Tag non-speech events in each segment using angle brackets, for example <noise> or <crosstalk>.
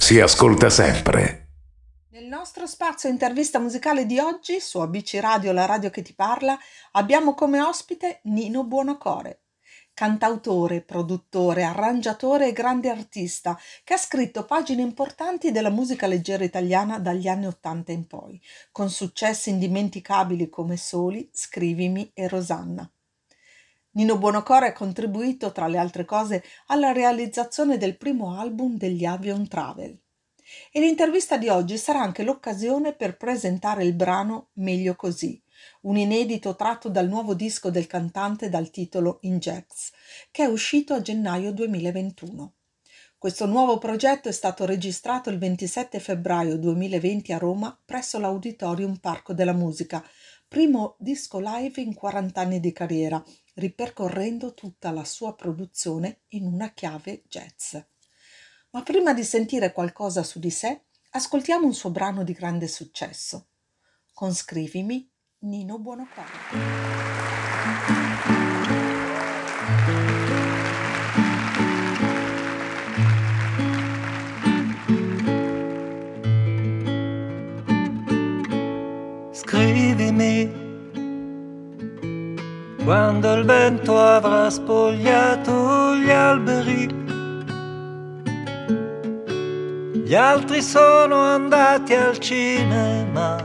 Si ascolta sempre. Nel nostro spazio intervista musicale di oggi, su ABC Radio, la radio che ti parla, abbiamo come ospite Nino Buonocore, cantautore, produttore, arrangiatore e grande artista che ha scritto pagine importanti della musica leggera italiana dagli anni Ottanta in poi, con successi indimenticabili come Soli, Scrivimi e Rosanna. Nino Buonocore ha contribuito, tra le altre cose, alla realizzazione del primo album degli Avion Travel. E l'intervista di oggi sarà anche l'occasione per presentare il brano Meglio così, un inedito tratto dal nuovo disco del cantante dal titolo Injects, che è uscito a gennaio 2021. Questo nuovo progetto è stato registrato il 27 febbraio 2020 a Roma presso l'Auditorium Parco della Musica, primo disco live in 40 anni di carriera ripercorrendo tutta la sua produzione in una chiave jazz. Ma prima di sentire qualcosa su di sé, ascoltiamo un suo brano di grande successo. Con Scrivimi, Nino Buonocore. Quando il vento avrà spogliato gli alberi. Gli altri sono andati al cinema,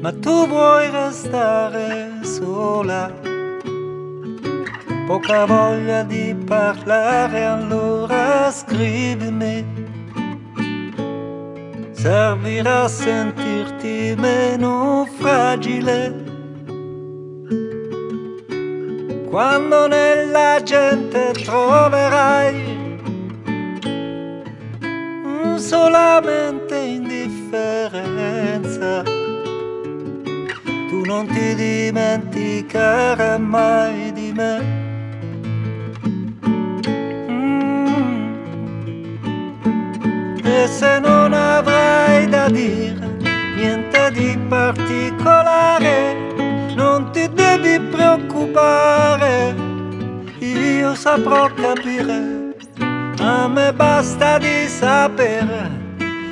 ma tu vuoi restare sola. Poca voglia di parlare, allora scrivimi servirà a sentirti meno fragile. Quando nella gente troverai solamente indifferenza, tu non ti dimenticherai mai di me. E se non avrai da dire niente di particolare, non ti devi preoccupare, io saprò capire. A me basta di sapere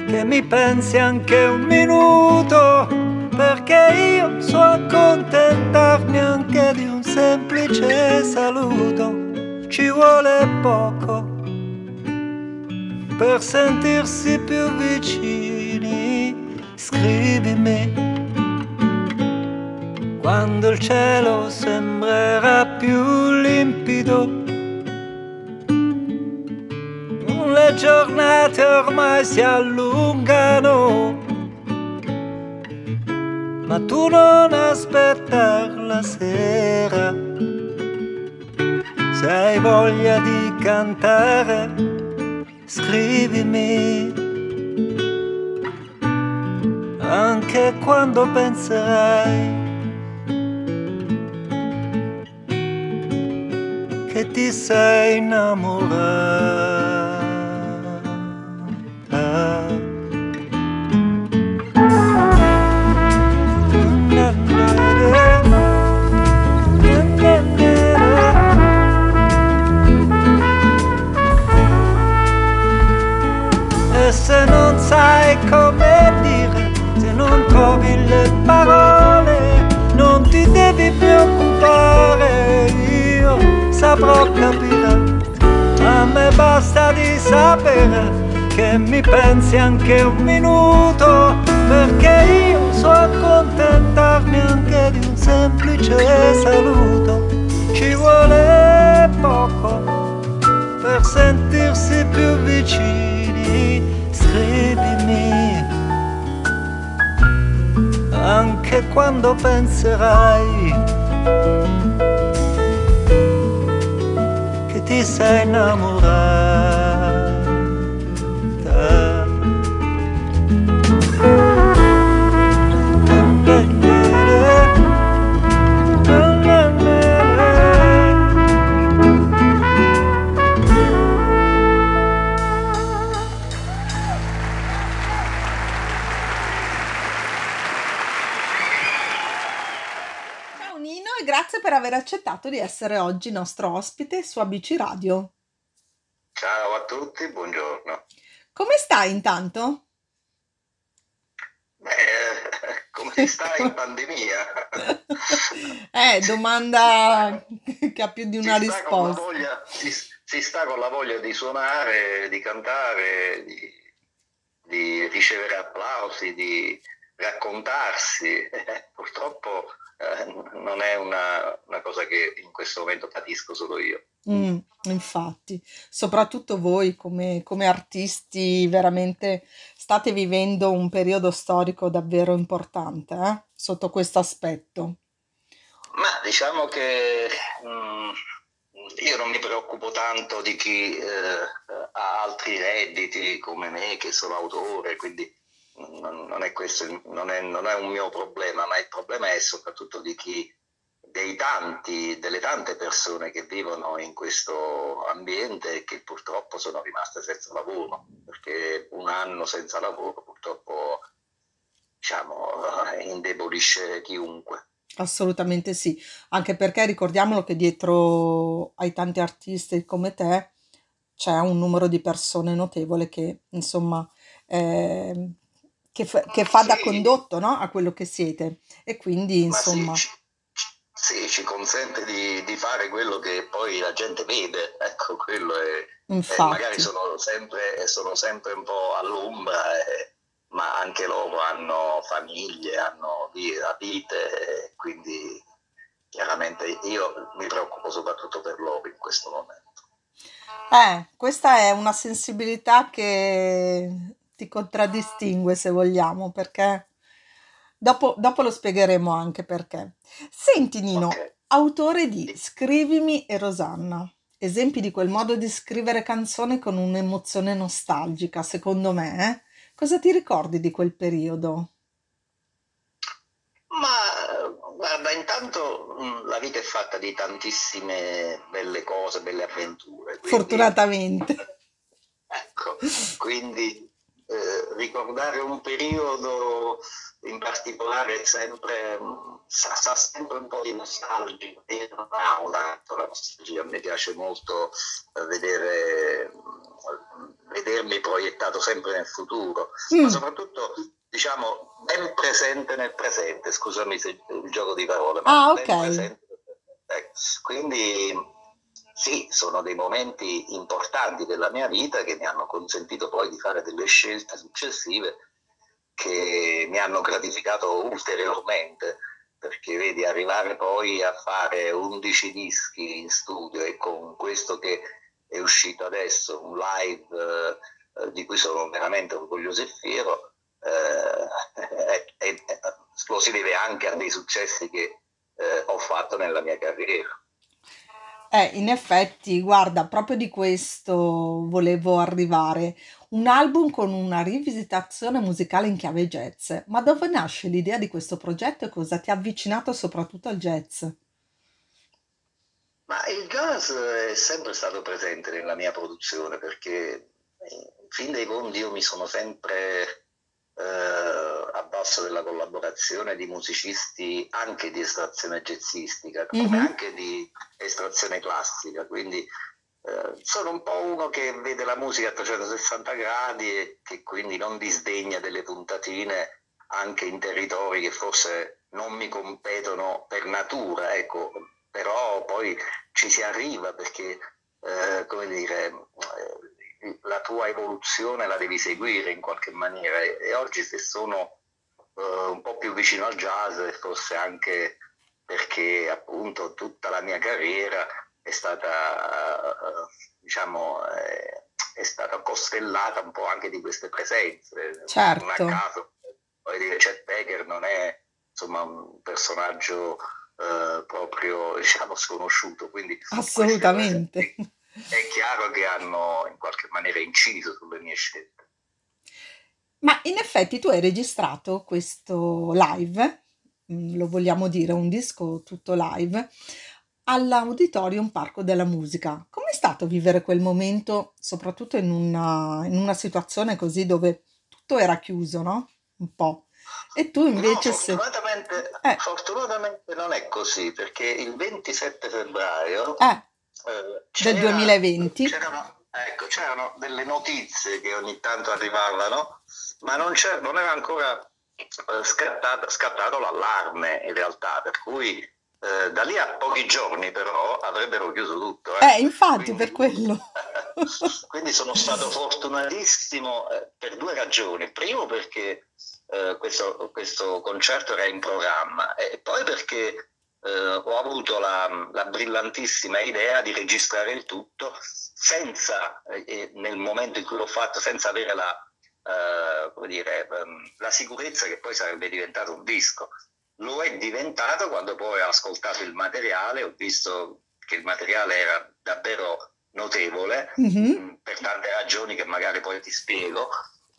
che mi pensi anche un minuto, perché io so accontentarmi anche di un semplice saluto. Ci vuole poco per sentirsi più vicini, scrivimi quando il cielo sembrerà più limpido. Le giornate ormai si allungano, ma tu non aspettar la sera. Se hai voglia di cantare, scrivimi anche quando penserai che ti sei innamorata. Saprò capire. A me basta di sapere che mi pensi anche un minuto, perché io so accontentarmi anche di un semplice saluto. Ci vuole poco per sentirsi più vicini credimi, anche quando penserai che ti accettato di essere oggi nostro ospite su ABC Radio. Ciao a tutti, buongiorno. Come stai intanto? Beh, <laughs> come si sta in pandemia? <laughs> Eh, domanda che ha più di una si sta risposta. voglia, si, si sta con la voglia di suonare, di cantare, di, di ricevere applausi, di raccontarsi. <laughs> Purtroppo eh, non è una, una cosa che in questo momento patisco solo io. Mm, infatti, soprattutto voi come, come artisti veramente state vivendo un periodo storico davvero importante, eh, Sotto questo aspetto. Ma diciamo che mm, io non mi preoccupo tanto di chi eh, ha altri redditi come me, che sono autore, quindi non, non è questo, non è, non è un mio problema, ma il problema è soprattutto di chi, dei tanti, delle tante persone che vivono in questo ambiente e che purtroppo sono rimaste senza lavoro, perché un anno senza lavoro purtroppo, diciamo, indebolisce chiunque. Assolutamente sì, anche perché ricordiamolo che dietro ai tanti artisti come te c'è un numero di persone notevole che, insomma, ehm, che, fa, che fa da Sì, condotto, no? a quello che siete. E quindi, Ma sì, insomma, ci, sì, ci consente di, di fare quello che poi la gente vede, <laughs> ecco, quello è, e magari infatti. sono sempre, sono sempre un po' all'ombra, eh, ma anche loro hanno famiglie, hanno vite, e quindi chiaramente io mi preoccupo soprattutto per loro in questo momento. Eh, questa è una sensibilità che ti contraddistingue, se vogliamo, perché dopo, dopo lo spiegheremo anche perché. Senti, Nino, Ok, autore di. Scrivimi e Rosanna, esempi di quel modo di scrivere canzoni con un'emozione nostalgica, secondo me, eh? Cosa ti ricordi di quel periodo? Ma guarda, intanto mh, la vita è fatta di tantissime belle cose, belle avventure, quindi Fortunatamente. ecco, quindi eh, ricordare un periodo in particolare sempre, sa, sa sempre un po' di nostalgia. Non tanto la nostalgia, me piace molto eh, vedere, mh, vedermi proiettato sempre nel futuro, ma Mm, soprattutto diciamo, ben presente nel presente, scusami se il gioco di parole, ma Ah, ben ok. presente. Ecco, Quindi sì, sono dei momenti importanti della mia vita che mi hanno consentito poi di fare delle scelte successive che mi hanno gratificato ulteriormente, perché vedi, arrivare poi a fare 11 dischi in studio e con questo che è uscito adesso, un live eh, di cui sono veramente orgoglioso e fiero, eh, <laughs> è- lo si deve anche a dei successi che eh, ho fatto nella mia carriera. Eh, in effetti, guarda, proprio di questo volevo arrivare. Un album con una rivisitazione musicale in chiave jazz. Ma dove nasce l'idea di questo progetto e cosa ti ha avvicinato soprattutto al jazz? Ma il jazz è sempre stato presente nella mia produzione perché eh, in fin dei conti io mi sono sempre eh, a basso della collaborazione di musicisti anche di estrazione jazzistica come Mhm. anche di estrazione classica, quindi eh, sono un po' uno che vede la musica a 360 gradi e che quindi non disdegna delle puntatine anche in territori che forse non mi competono per natura, ecco, però poi ci si arriva perché, eh, come dire, eh, la tua evoluzione la devi seguire in qualche maniera e, e oggi se sono eh, un po' più vicino al jazz forse anche perché appunto tutta la mia carriera è stata, eh, diciamo, eh, è stata costellata un po' anche di queste presenze. Non a Certo, caso, voglio dire, Chet Baker non è insomma un personaggio eh, proprio diciamo sconosciuto, quindi assolutamente. È chiaro che hanno in qualche maniera inciso sulle mie scelte. Ma in effetti tu hai registrato questo live, mm, lo vogliamo dire, un disco tutto live, all'Auditorium Parco della Musica. Com'è stato vivere quel momento, soprattutto in una, in una situazione così dove tutto era chiuso, no? Un po'. E tu invece no, se... fortunatamente, eh. fortunatamente, non è così, perché il 27 febbraio eh. Eh, del 2020 c'erano, ecco, c'erano, delle notizie che ogni tanto arrivavano, ma non, non era ancora eh, scattato, scattato l'allarme in realtà, per cui eh, da lì a pochi giorni però avrebbero chiuso tutto. Eh, eh infatti quindi, per quello. <laughs> quindi sono stato fortunatissimo eh, per due ragioni. Primo perché questo, questo, concerto era in programma e poi perché eh, ho avuto la, la, brillantissima idea di registrare il tutto senza, nel momento in cui l'ho fatto, senza avere la, come dire, ehm, la sicurezza che poi sarebbe diventato un disco lo è diventato quando poi ho ascoltato il materiale, ho visto che il materiale era davvero notevole, mm-hmm. per tante ragioni che magari poi ti spiego,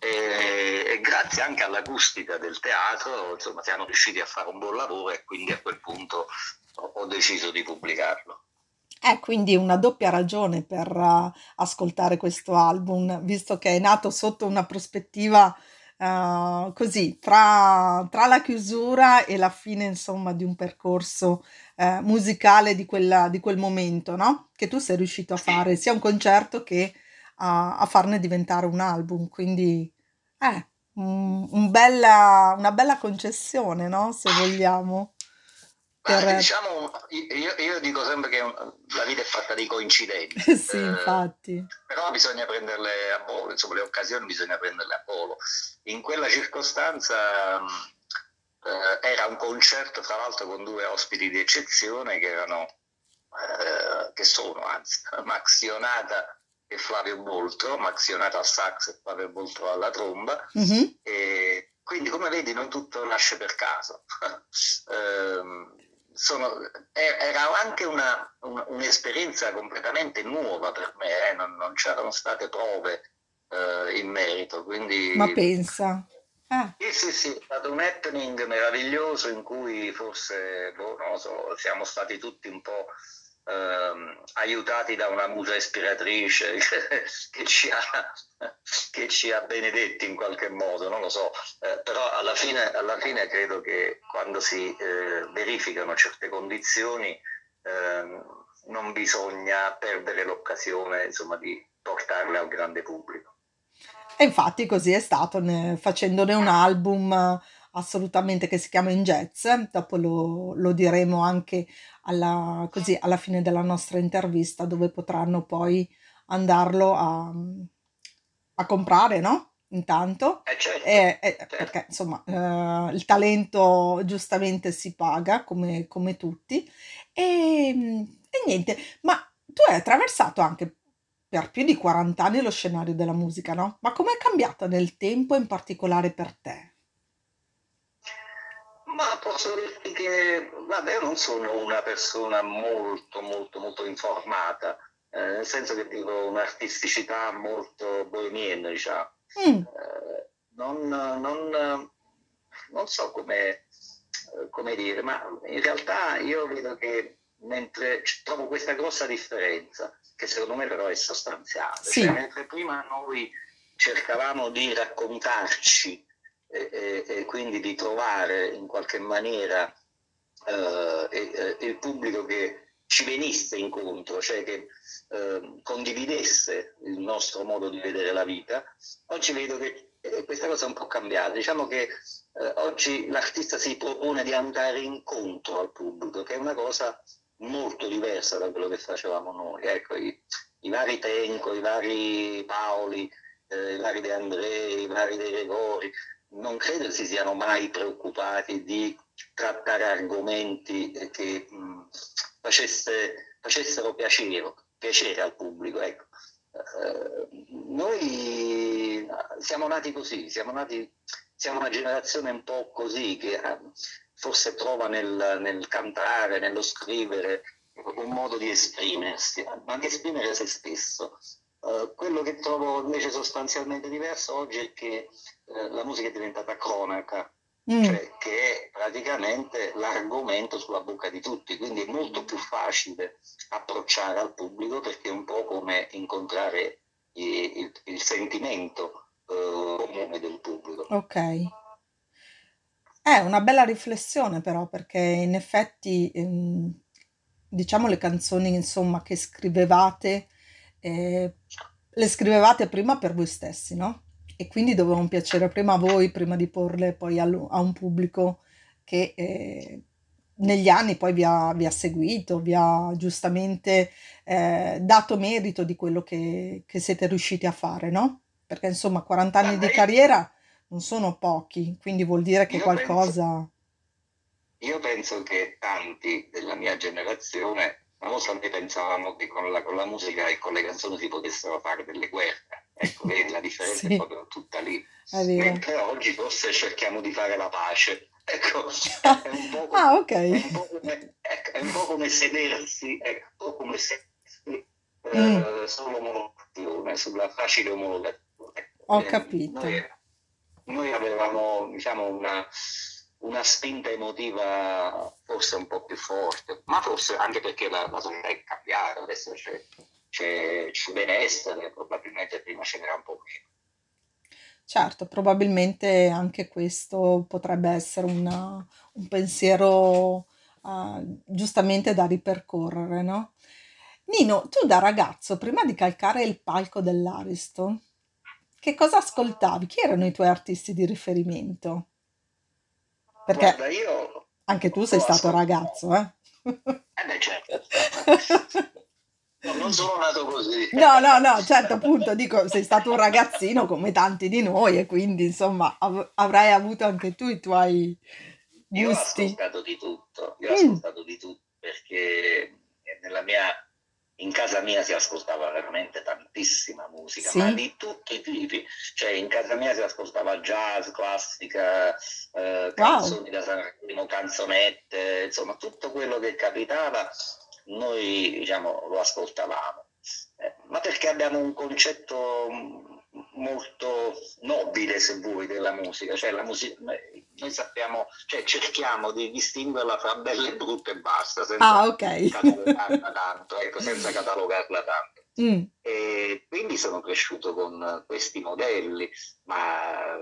e, e, grazie anche all'acustica del teatro, insomma, siamo riusciti a fare un buon lavoro e quindi a quel punto ho, ho deciso di pubblicarlo. Eh, quindi una doppia ragione per uh, ascoltare questo album, visto che è nato sotto una prospettiva uh, così tra, tra, la chiusura e la fine, insomma, di un percorso uh, musicale di, quella, di, quel momento, no? Che tu sei riuscito a fare sia un concerto che a, a farne diventare un album. Quindi, eh, un, un bella, una bella concessione, no? Se vogliamo. Per... Ma, diciamo, io, io, dico sempre che la vita è fatta di coincidenze. <laughs> sì, eh, infatti. Però bisogna prenderle a volo, insomma, le occasioni bisogna prenderle a volo. In quella circostanza eh, era un concerto, tra l'altro, con due ospiti di eccezione che erano, eh, che sono, anzi, <laughs> Max Ionata e Flavio Boltro, Max Ionata al sax e Flavio Boltro alla tromba. Mm-hmm. E quindi, come vedi, non tutto nasce per caso. <laughs> eh, sono, era anche una, un, un'esperienza completamente nuova per me, eh? non, non, c'erano state prove eh, in merito. Quindi, Ma pensa. Ah. Sì, sì, sì, è stato un happening meraviglioso in cui forse, boh, so, siamo stati tutti un po' ehm, aiutati da una musa ispiratrice <laughs> che ci, ha, che ci ha benedetti in qualche modo, non lo so, eh, però alla fine, alla fine, credo che quando si eh, verificano certe condizioni ehm, non bisogna perdere l'occasione insomma, di portarle al grande pubblico. E infatti così è stato, ne, facendone un album assolutamente che si chiama In Jazz, dopo lo, lo diremo anche alla, così, alla fine della nostra intervista dove potranno poi andarlo a, a comprare, no? Intanto, eh certo, eh, eh, certo. perché insomma eh, il talento giustamente si paga come, come tutti e, e niente, ma tu hai attraversato anche per più di 40 anni lo scenario della musica, no? Ma com'è cambiata nel tempo, in particolare per te? Ma posso dirti che, guarda, io non sono una persona molto, molto, molto informata, eh, nel senso che dico un'artisticità molto bohemienne, diciamo. Mm. Eh, non, non, non, so come, come dire, ma in realtà io vedo che mentre trovo questa grossa differenza, che secondo me però è sostanziale, sì. cioè, mentre prima noi cercavamo di raccontarci e, e, quindi di trovare in qualche maniera eh, il pubblico che ci venisse incontro, cioè che eh, condividesse il nostro modo di vedere la vita. Oggi vedo che eh, questa cosa è un po' cambiata. Diciamo che eh, oggi l'artista si propone di andare incontro al pubblico, che è una cosa molto diversa da quello che facevamo noi. Ecco, i, i vari Tenco, i vari Paoli, eh, i vari De Andrei, i vari De Gregori, non credo si siano mai preoccupati di trattare argomenti che mh, facesse, facessero piacere, piacere, al pubblico. Ecco. Eh, noi siamo nati così, siamo, nati, siamo una generazione un po' così che eh, forse trova nel, nel cantare, nello scrivere un modo di esprimersi, ma di esprimere se stesso. Uh, quello che trovo invece sostanzialmente diverso oggi è che uh, la musica è diventata cronaca, mm. cioè che è praticamente l'argomento sulla bocca di tutti, quindi è molto più facile approcciare al pubblico perché è un po' come incontrare il, il, il sentimento uh, comune del pubblico. Ok. È una bella riflessione però, perché in effetti, ehm, diciamo le canzoni insomma che scrivevate, eh, le scrivevate prima per voi stessi, no? E quindi dovevano piacere prima a voi, prima di porle poi a un pubblico che eh, negli anni poi vi ha, vi ha seguito, vi ha giustamente eh, dato merito di quello che, che siete riusciti a fare, no? Perché insomma 40 anni di carriera non sono pochi, quindi vuol dire che io penso, qualcosa... io penso che tanti della mia generazione, volta noi pensavamo che con la, con la musica e con le canzoni si potessero fare delle guerre. Ecco, vedi, la differenza è Sì, proprio tutta lì. è. Mentre oggi forse cerchiamo di fare la pace. Ecco, è un po', <laughs> Ah, è ok. un po' come, ecco, è un po' come sedersi, ecco, un po' come sedersi Mm, eh, sull'omologazione, sulla facile omologazione. ho Eh, capito. noi, noi avevamo, diciamo, una, una spinta emotiva forse un po' più forte, ma forse anche perché la, la società è cambiata, adesso c'è, c'è, c'è benessere, probabilmente prima ce n'era un po' meno. Certo, probabilmente anche questo potrebbe essere una- un pensiero ah, giustamente da ripercorrere, no? Nino, tu da ragazzo, prima di calcare il palco dell'Aristo, che cosa ascoltavi? Chi erano i tuoi artisti di riferimento? Perché Guarda, io anche tu sei stato ascoltato, ragazzo, eh? eh beh certo, <laughs> No, non sono nato così. No, no, no, certo, appunto, dico, sei stato un ragazzino come tanti di noi e quindi, insomma, av- avrai avuto anche tu i tuoi Io ho gusti. ascoltato di tutto, io ho Mm, ascoltato di tutto perché nella mia, in casa mia si ascoltava veramente tantissima musica, ma sì, di tutti i tipi. Cioè in casa mia si ascoltava jazz, classica, eh, wow, canzoni da Sanremo, canzonette, insomma tutto quello che capitava noi diciamo lo ascoltavamo. Eh, ma perché abbiamo un concetto molto nobile, se vuoi, della musica, cioè la musica, noi sappiamo, cioè cerchiamo di distinguerla fra belle e brutte e basta, ah, senza ok. catalogarla tanto, ecco, senza catalogarla tanto. Mm, E quindi sono cresciuto con questi modelli, ma,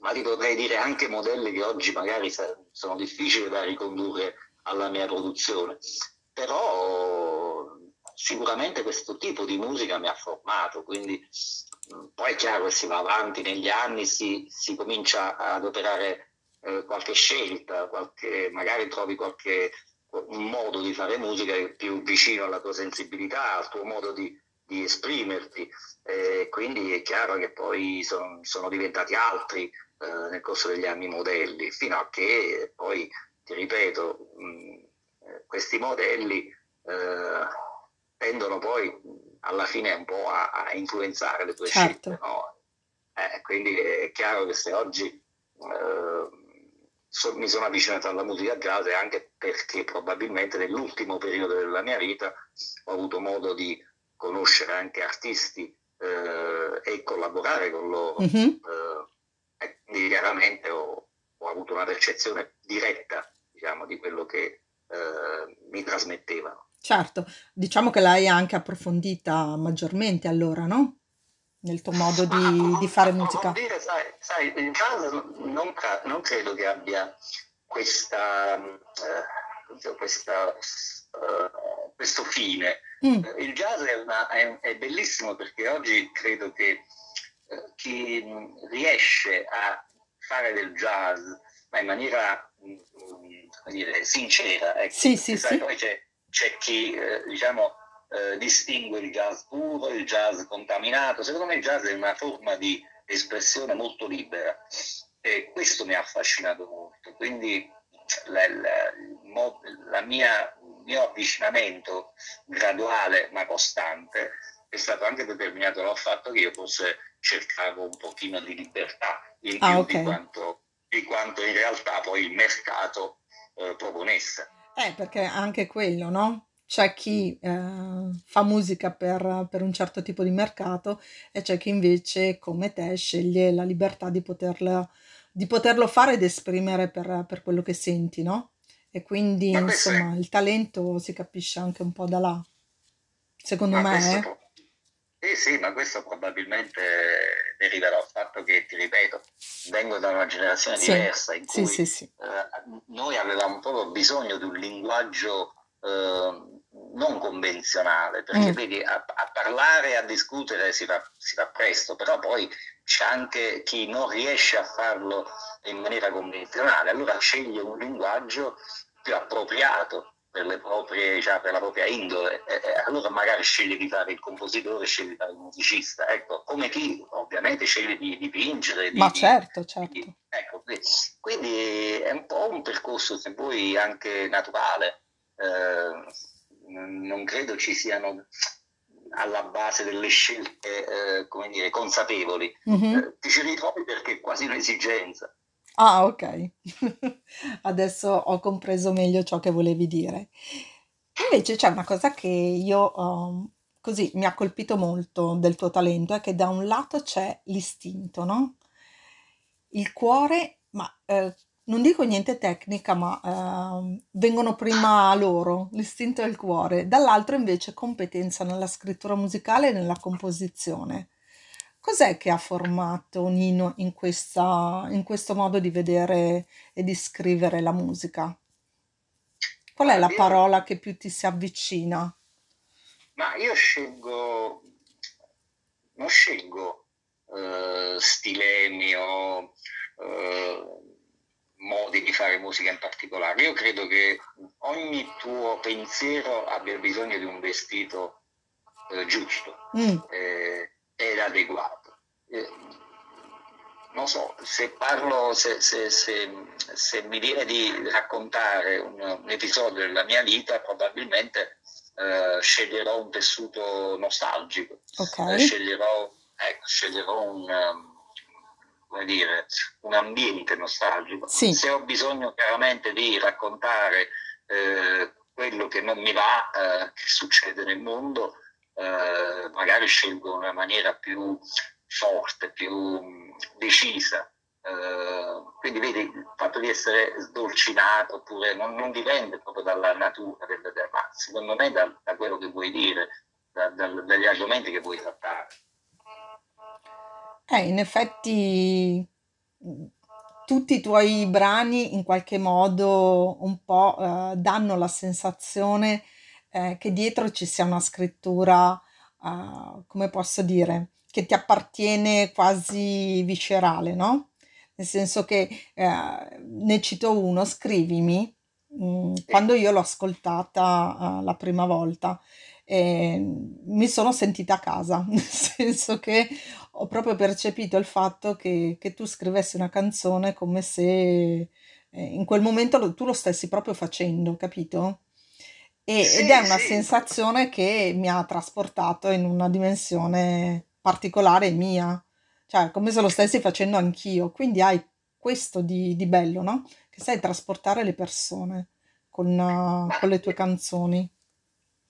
ma ti potrei dire anche modelli che oggi magari sono difficili da ricondurre alla mia produzione, però sicuramente questo tipo di musica mi ha formato, quindi mh, poi è chiaro che si va avanti negli anni, si, si comincia ad operare eh, qualche scelta, qualche, magari trovi qualche un modo di fare musica più vicino alla tua sensibilità, al tuo modo di, di esprimerti. Eh, quindi è chiaro che poi son- sono diventati altri eh, nel corso degli anni modelli, fino a che poi, ti ripeto, mh, eh, questi modelli eh, tendono poi alla fine un po' a, a influenzare le tue certo. scelte, no? Eh, quindi è chiaro che se oggi eh, so- mi sono avvicinato alla musica jazz è anche perché probabilmente nell'ultimo periodo della mia vita ho avuto modo di conoscere anche artisti eh, e collaborare con loro. Mhm. eh, e quindi chiaramente ho, ho avuto una percezione diretta, diciamo, di quello che eh, mi trasmettevano. Certo, diciamo che l'hai anche approfondita maggiormente allora, no? Nel tuo modo di, di approfon- fare musica. approfondire, sai, sai, il jazz non, non credo che abbia questa, eh, questa, eh, questo fine. Mm, Il jazz è, una- è- è bellissimo perché oggi credo che eh, chi riesce a fare del jazz ma in maniera come dire, sincera, ecco, Sì, sì, sì. poi c'è, c'è chi eh, diciamo eh, distingue il jazz puro, il jazz contaminato. Secondo me il jazz è una forma di espressione molto libera e questo mi ha affascinato molto. Quindi la, la- la mia, il mio avvicinamento graduale ma costante è stato anche determinato dal fatto che io forse cercavo un pochino di libertà in Ah, più ok. di quanto, di quanto in realtà poi il mercato eh, proponesse. Eh, perché anche quello, no? C'è chi eh, fa musica per, per un certo tipo di mercato e c'è chi invece, come te, sceglie la libertà di poterla- di poterlo fare ed esprimere per, per quello che senti, no? E quindi, Ma questo è, insomma, il talento si capisce anche un po' da là, secondo ma me, sì, sì, ma questo probabilmente deriva dal fatto che, ti ripeto, vengo da una generazione Sì, diversa in cui sì, sì. eh, noi avevamo proprio bisogno di un linguaggio eh, non convenzionale, perché Mm. vedi, a, a parlare e a discutere si fa, si fa presto, però poi c'è anche chi non riesce a farlo in maniera convenzionale, allora sceglie un linguaggio più appropriato per, le proprie, cioè, per la propria indole, e, e allora magari sceglie di fare il compositore, sceglie di fare il musicista, ecco, come chi ovviamente sceglie di dipingere, di, Ma certo, certo. di- ecco, quindi- è un po' un percorso, se vuoi, anche naturale. Eh, non credo ci siano alla base delle scelte, eh, come dire, consapevoli. Mhm. Eh, ti ci ritrovi perché è quasi un'esigenza. Ah, ok. <laughs> Adesso ho compreso meglio ciò che volevi dire. Invece c'è una cosa che io, um, così mi ha colpito molto del tuo talento, è che da un lato c'è l'istinto, no? Il cuore, ma eh, non dico niente tecnica, ma ehm, vengono prima loro, l'istinto e il cuore. Dall'altro invece competenza nella scrittura musicale e nella composizione. Cos'è che ha formato Nino in questa, in questo modo di vedere e di scrivere la musica? Qual è la parola che più ti si avvicina? Ma io scelgo, non scelgo eh, stilemi o eh, modi di fare musica in particolare. Io credo che ogni tuo pensiero abbia bisogno di un vestito eh, giusto Mm, eh, ed adeguato. Eh, non so, se parlo, se, se- se- se mi viene di raccontare un, un episodio della mia vita, probabilmente eh, sceglierò un tessuto nostalgico, ok. eh, sceglierò, ecco, sceglierò un, um, come dire, un ambiente nostalgico. Sì. Se ho bisogno chiaramente di raccontare eh, quello che non mi va, eh, che succede nel mondo, magari scelgo una maniera più forte, più decisa. Eh, quindi vedi, il fatto di essere sdolcinato oppure non, non dipende proprio dalla natura del, del ma secondo me da, da quello che vuoi dire, da- dal- dagli argomenti che vuoi trattare. Eh, in effetti mh, tutti i tuoi brani in qualche modo un po' eh, danno la sensazione eh, che dietro ci sia una scrittura, eh, come posso dire, che ti appartiene quasi viscerale, no? Nel senso che eh, ne cito uno, Scrivimi, mh, quando io l'ho ascoltata eh, la prima volta, eh, mi sono sentita a casa, <laughs> nel senso che ho proprio percepito il fatto che, che tu scrivessi una canzone come se eh, in quel momento lo- tu lo stessi proprio facendo, capito? E- ed è una sensazione che mi ha trasportato in una dimensione particolare mia, cioè come se lo stessi facendo anch'io. Quindi hai questo di, di bello, no? Che sai trasportare le persone con, uh, con le tue canzoni.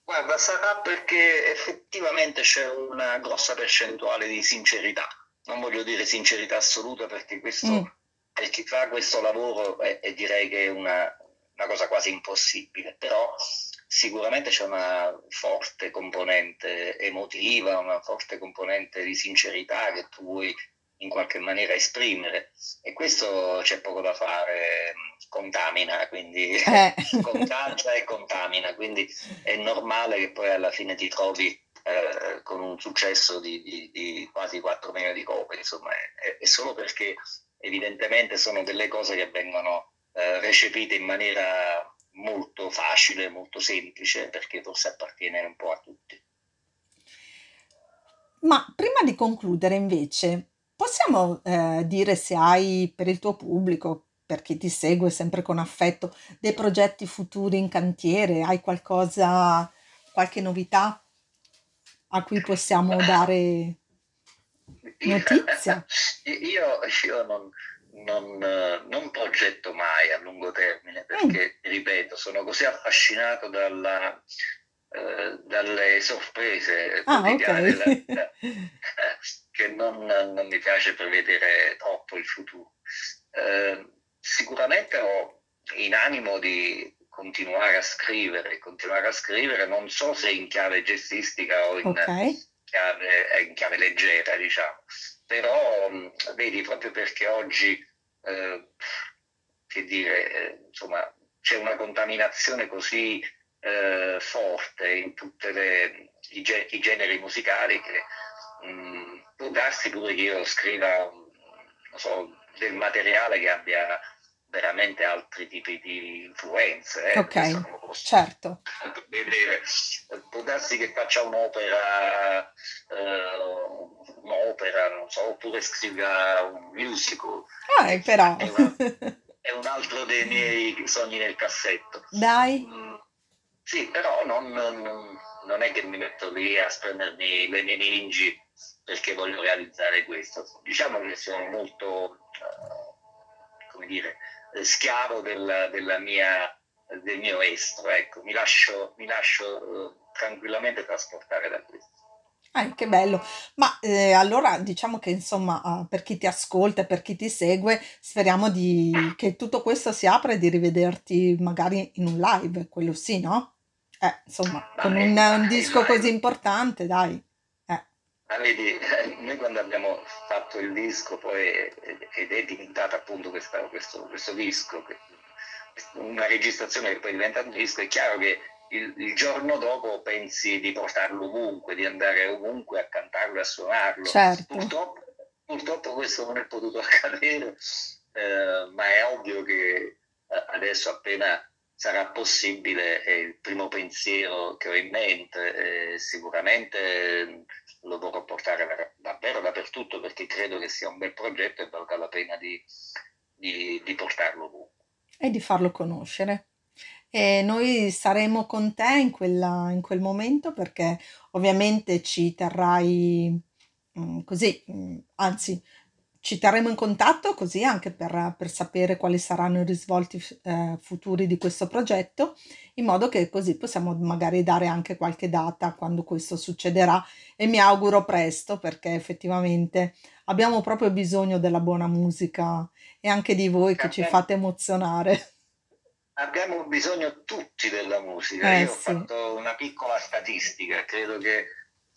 Guarda, sarà perché effettivamente c'è una grossa percentuale di sincerità. Non voglio dire sincerità assoluta perché questo, Mm. per chi fa questo lavoro è, è direi che è una, una cosa quasi impossibile, però sicuramente c'è una forte componente emotiva, una forte componente di sincerità che tu vuoi in qualche maniera esprimere e questo c'è poco da fare, contamina, quindi Eh. <laughs> contagia e contamina, quindi è normale che poi alla fine ti trovi eh, con un successo di, di- di quasi 4 milioni di copie, insomma, è, è solo perché evidentemente sono delle cose che vengono eh, recepite in maniera molto facile, molto semplice, perché forse appartiene un po' a tutti. Ma prima di concludere, invece, possiamo eh, dire se hai per il tuo pubblico, per chi ti segue sempre con affetto, dei progetti futuri in cantiere? Hai qualcosa, qualche novità a cui possiamo dare <laughs> notizia? Io, io non, non, eh, non progetto mai a lungo termine perché, ripeto, sono così affascinato dalla, eh, dalle sorprese Ah, quotidiane della vita <laughs> che non, non mi piace prevedere troppo il futuro. Eh, sicuramente ho in animo di continuare a scrivere, continuare a scrivere, non so se in chiave gestistica o in Ok, chiave, in chiave leggera, diciamo. Però vedi, proprio perché oggi, eh, che dire, eh, insomma, c'è una contaminazione così eh, forte in tutti i, generi musicali che mh, può darsi pure che io scriva so, del materiale che abbia veramente altri tipi di influenze. Eh, ok, certo. <laughs> Vedere. Può darsi che faccia un'opera, eh, un'opera, non so, oppure scriva un musical. Ah, però. È, una, <laughs> è, un altro dei miei sogni nel cassetto. Dai. Mm, sì, però non, non, non, è che mi metto lì a spremermi le meningi perché voglio realizzare questo. Diciamo che sono molto, uh, come dire, schiavo del, della mia, del mio estro, ecco, mi lascio, mi lascio uh, tranquillamente trasportare da questo. Ah, che bello. Ma eh, allora diciamo che insomma, ah, per chi ti ascolta, per chi ti segue, speriamo di, che tutto questo si apra e di rivederti magari in un live, quello sì, no? Eh, insomma, con un, un disco così importante, dai. Eh. Ma vedi, noi quando abbiamo fatto il disco poi ed è diventato appunto questa, questo, questo disco, una registrazione che poi diventa un disco, è chiaro che il, il, giorno dopo pensi di portarlo ovunque, di andare ovunque a cantarlo e a suonarlo. Certo. Purtroppo, purtroppo questo non è potuto <laughs> accadere, eh, ma è ovvio che eh, adesso appena sarà possibile, è il primo pensiero che ho in mente, sicuramente lo vorrò portare davvero dappertutto perché credo che sia un bel progetto e valga la pena di, di, di portarlo ovunque. E di farlo conoscere. E noi saremo con te in, quella, in quel momento perché ovviamente ci terrai mm, così, mm, anzi ci terremo in contatto così anche per, per sapere quali saranno i risvolti eh, futuri di questo progetto, in modo che così possiamo magari dare anche qualche data quando questo succederà e mi auguro presto perché effettivamente abbiamo proprio bisogno della buona musica e anche di voi che ci fate emozionare. Abbiamo bisogno tutti della musica. Eh, Io sì. ho fatto una piccola statistica, credo che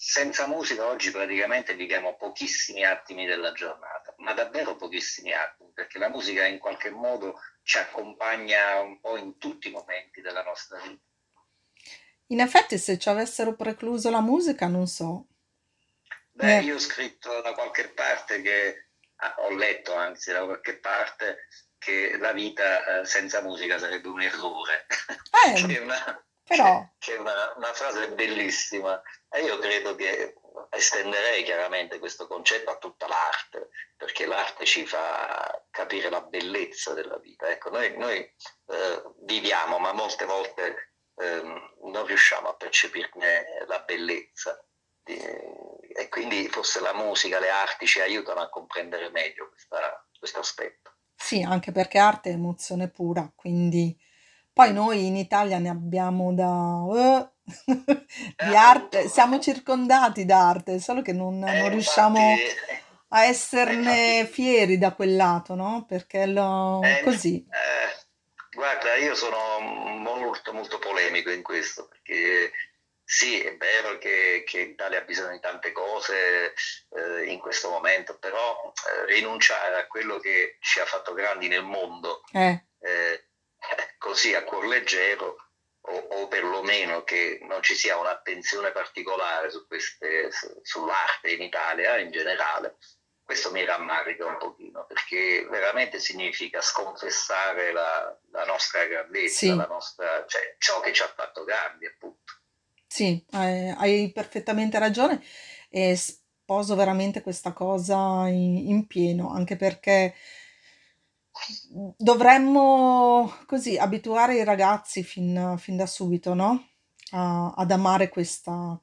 senza musica oggi praticamente viviamo pochissimi attimi della giornata, ma davvero pochissimi attimi, perché la musica in qualche modo ci accompagna un po' in tutti i momenti della nostra vita. In effetti, se ci avessero precluso la musica, non so. Beh, eh. io ho scritto da qualche parte che, ah, ho letto anzi da qualche parte, che la vita eh, senza musica sarebbe un errore. <laughs> Eh, c'è una, però... <laughs> c'è una, una frase bellissima e io credo che estenderei chiaramente questo concetto a tutta l'arte, perché l'arte ci fa capire la bellezza della vita. Ecco, noi, noi eh, viviamo, ma molte volte eh, non riusciamo a percepirne la bellezza. E quindi forse la musica, le arti ci aiutano a comprendere meglio questo aspetto. Sì, anche perché arte è emozione pura, quindi poi noi in Italia ne abbiamo da... Uh, <laughs> di arte, siamo circondati d'arte, solo che non, eh, non riusciamo a esserne fieri da quel lato, no? Perché lo, eh, così. Eh, guarda, io sono molto molto polemico in questo, perché sì, è vero che, che l'Italia ha bisogno di tante cose eh, in questo momento, però eh, rinunciare a quello che ci ha fatto grandi nel mondo, eh. Eh così a cuor leggero, o, o perlomeno che non ci sia un'attenzione particolare su queste, su, sull'arte in Italia in generale, questo mi rammarica un pochino, perché veramente significa sconfessare la, la nostra grandezza, sì. la nostra, cioè, ciò che ci ha fatto grandi, appunto. Sì, hai, hai perfettamente ragione e sposo veramente questa cosa in, in pieno, anche perché dovremmo così abituare i ragazzi fin, fin da subito, no? A- ad amare questa,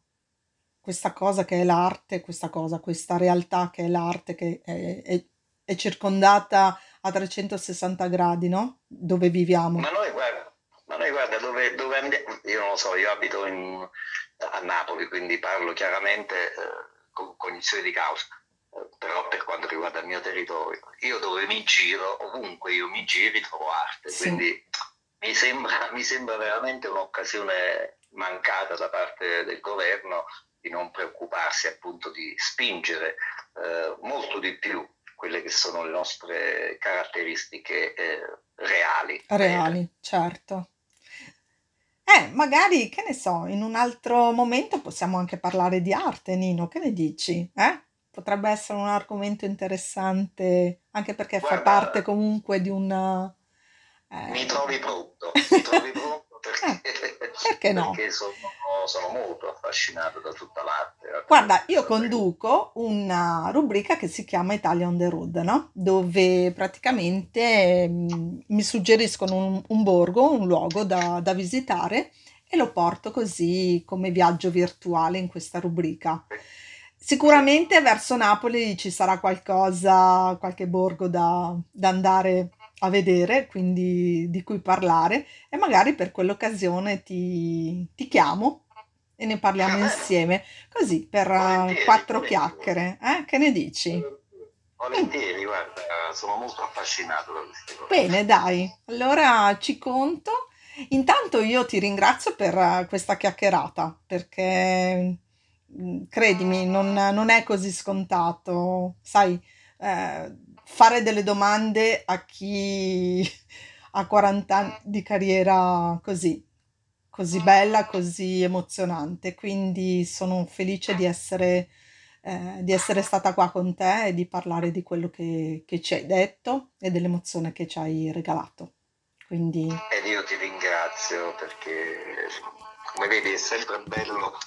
questa cosa che è l'arte, questa cosa, questa realtà che è l'arte, che è, è- è circondata a 360 gradi, no? Dove viviamo. Ma noi, guarda, ma noi guarda dove, dove andiamo, io non lo so, io abito in- a Napoli, quindi parlo chiaramente eh, con cognizione di causa però per quanto riguarda il mio territorio, io dove mi giro, ovunque io mi giri, trovo arte, sì. quindi mi sembra, mi sembra veramente un'occasione mancata da parte del governo di non preoccuparsi appunto di spingere eh, molto di più quelle che sono le nostre caratteristiche eh, reali. Reali, certo. Eh, magari, che ne so, in un altro momento possiamo anche parlare di arte, Nino, che ne dici? Eh? Potrebbe essere un argomento interessante, anche perché fa Guarda, parte comunque di un... mi eh, trovi pronto, mi trovi pronto <laughs> perché, Eh, perché no? perché sono, sono molto affascinato da tutta l'arte. da Guarda, io conduco una rubrica che si chiama Italia on the Road, no? Dove praticamente mm, mi suggeriscono un, un borgo, un luogo da, da visitare e lo porto così come viaggio virtuale in questa rubrica. Sicuramente verso Napoli ci sarà qualcosa, qualche borgo da, da andare a vedere, quindi di cui parlare e magari per quell'occasione ti, ti chiamo e ne parliamo Ah, insieme, così per eh, Volentieri, quattro volentieri. chiacchiere, eh? Che ne dici? Volentieri, guarda, sono molto affascinato da queste cose. Bene, dai, allora ci conto. Intanto io ti ringrazio per eh, questa chiacchierata, perché credimi, non, non è così scontato, sai, eh, fare delle domande a chi <laughs> ha 40 anni di carriera così, così bella, così emozionante. Quindi sono felice di essere, eh, di essere stata qua con te e di parlare di quello che, che ci hai detto e dell'emozione che ci hai regalato. Quindi Ed io ti ringrazio perché, come vedi, è sempre bello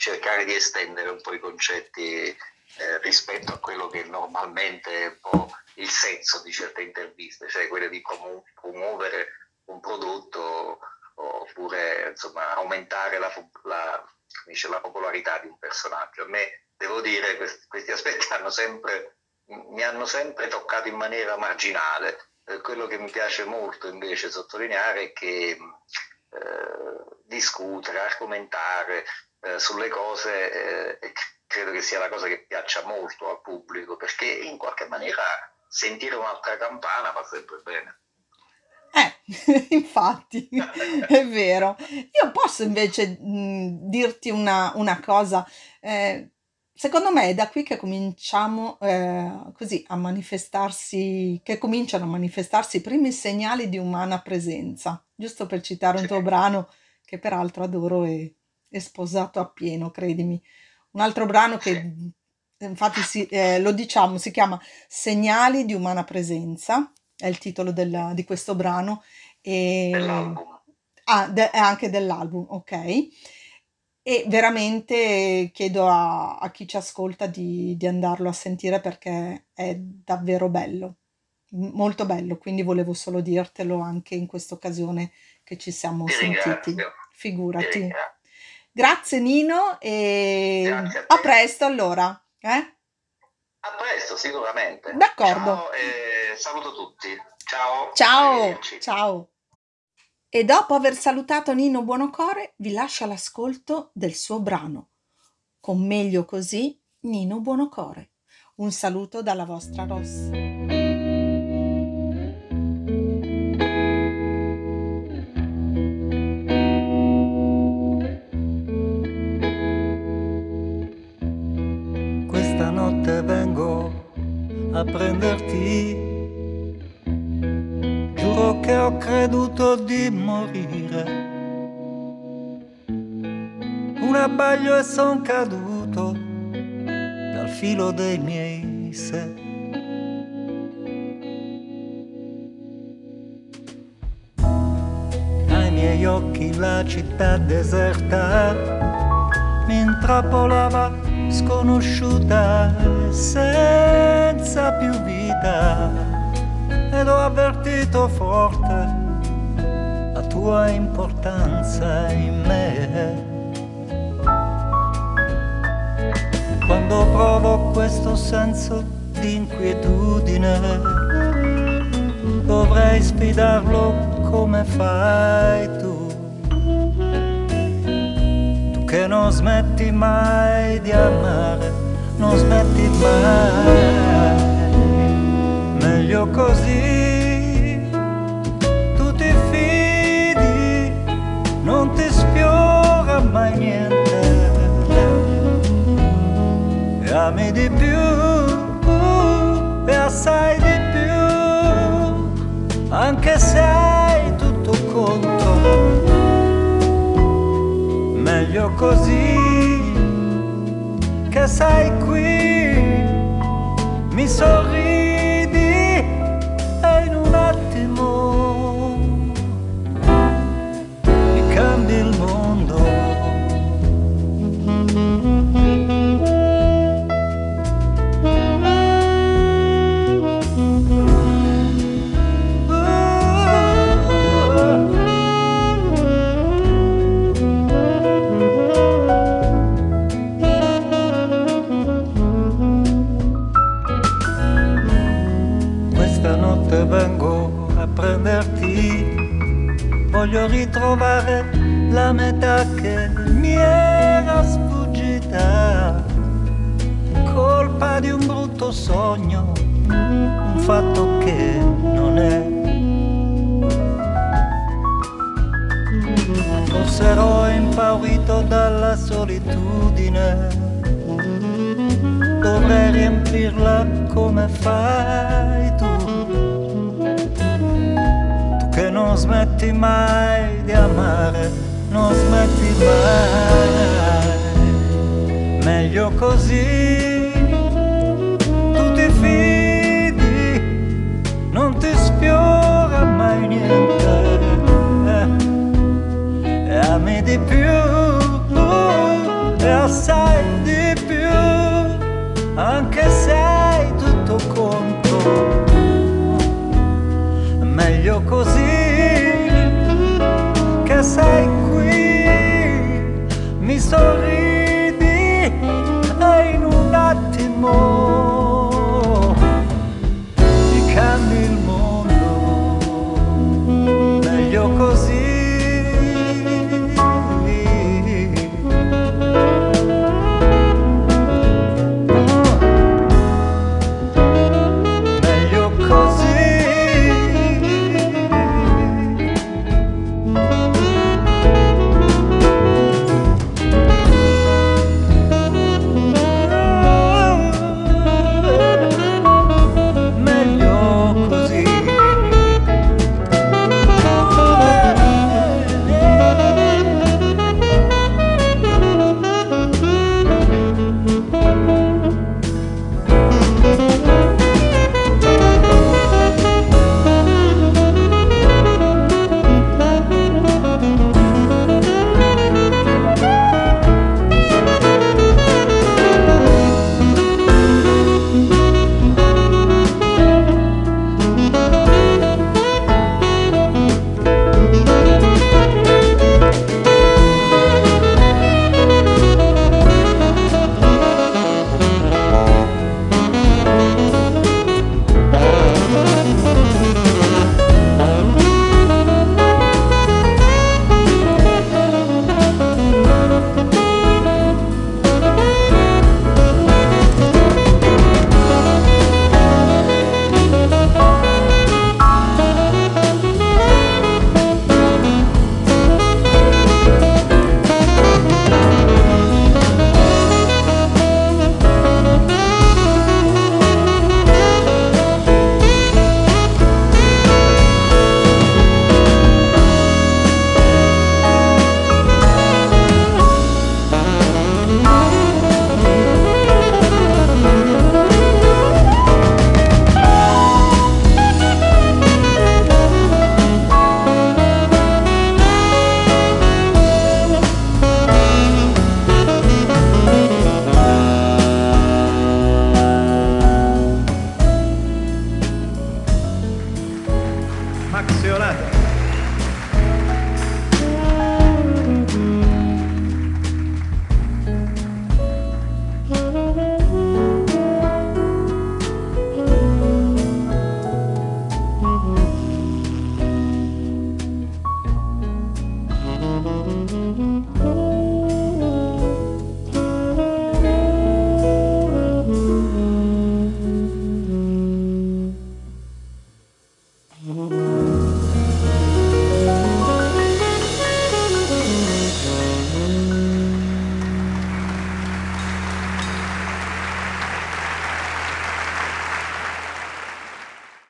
cercare di estendere un po' i concetti eh, rispetto a quello che normalmente è un po' il senso di certe interviste, cioè quelle di promu- promuovere un prodotto oppure insomma aumentare la, la- dice, la popolarità di un personaggio. A me devo dire questi, questi aspetti <laughs> hanno sempre, mi hanno sempre toccato in maniera marginale. Eh, quello che mi piace molto invece sottolineare è che eh, discutere, argomentare eh, sulle cose eh, credo che sia la cosa che piaccia molto al pubblico perché in qualche maniera sentire un'altra campana fa sempre bene. Eh, <laughs> infatti, <laughs> è vero. Io posso invece mh, dirti una, una cosa. eh, secondo me è da qui che cominciamo eh, così a manifestarsi, che cominciano a manifestarsi i primi segnali di umana presenza, giusto per citare un tuo brano che peraltro adoro e è sposato appieno, credimi. Un altro brano che infatti si- eh, lo diciamo, si chiama Segnali di umana presenza è il titolo del- di questo brano e ah, de- è anche dell'album, ok. E veramente chiedo a, a chi ci ascolta di, di andarlo a sentire perché è davvero bello, molto bello, quindi volevo solo dirtelo anche in questa occasione che ci siamo Ti sentiti. ringrazio. Ti Figurati. Grazie Nino e Grazie a a presto allora. Eh? A presto, sicuramente. D'accordo. Ciao saluto tutti. Ciao. Ciao, ciao. E dopo aver salutato Nino Buonocore, vi lascio all'ascolto del suo brano. Con meglio così, Nino Buonocore. Un saluto dalla vostra Ross. A prenderti. Giuro che ho creduto di morire. Un abbaglio e son caduto dal filo dei miei sé. Ai miei occhi la città deserta mi intrappolava sconosciuta e senza più vita ed ho avvertito forte la tua importanza in me. Quando provo questo senso di inquietudine, dovrei sfidarlo come fai che non smetti mai di amare, non smetti mai, meglio così, tu ti fidi, non ti sfiora mai niente, e ami di più, e assai di più, anche se Meglio così che sei qui, mi sorridi voglio ritrovare la metà che mi era sfuggita, colpa di un brutto sogno, un fatto che non è. Forse ero impaurito dalla solitudine dovrei riempirla come fai smetti mai di amare, non smetti mai. Meglio così so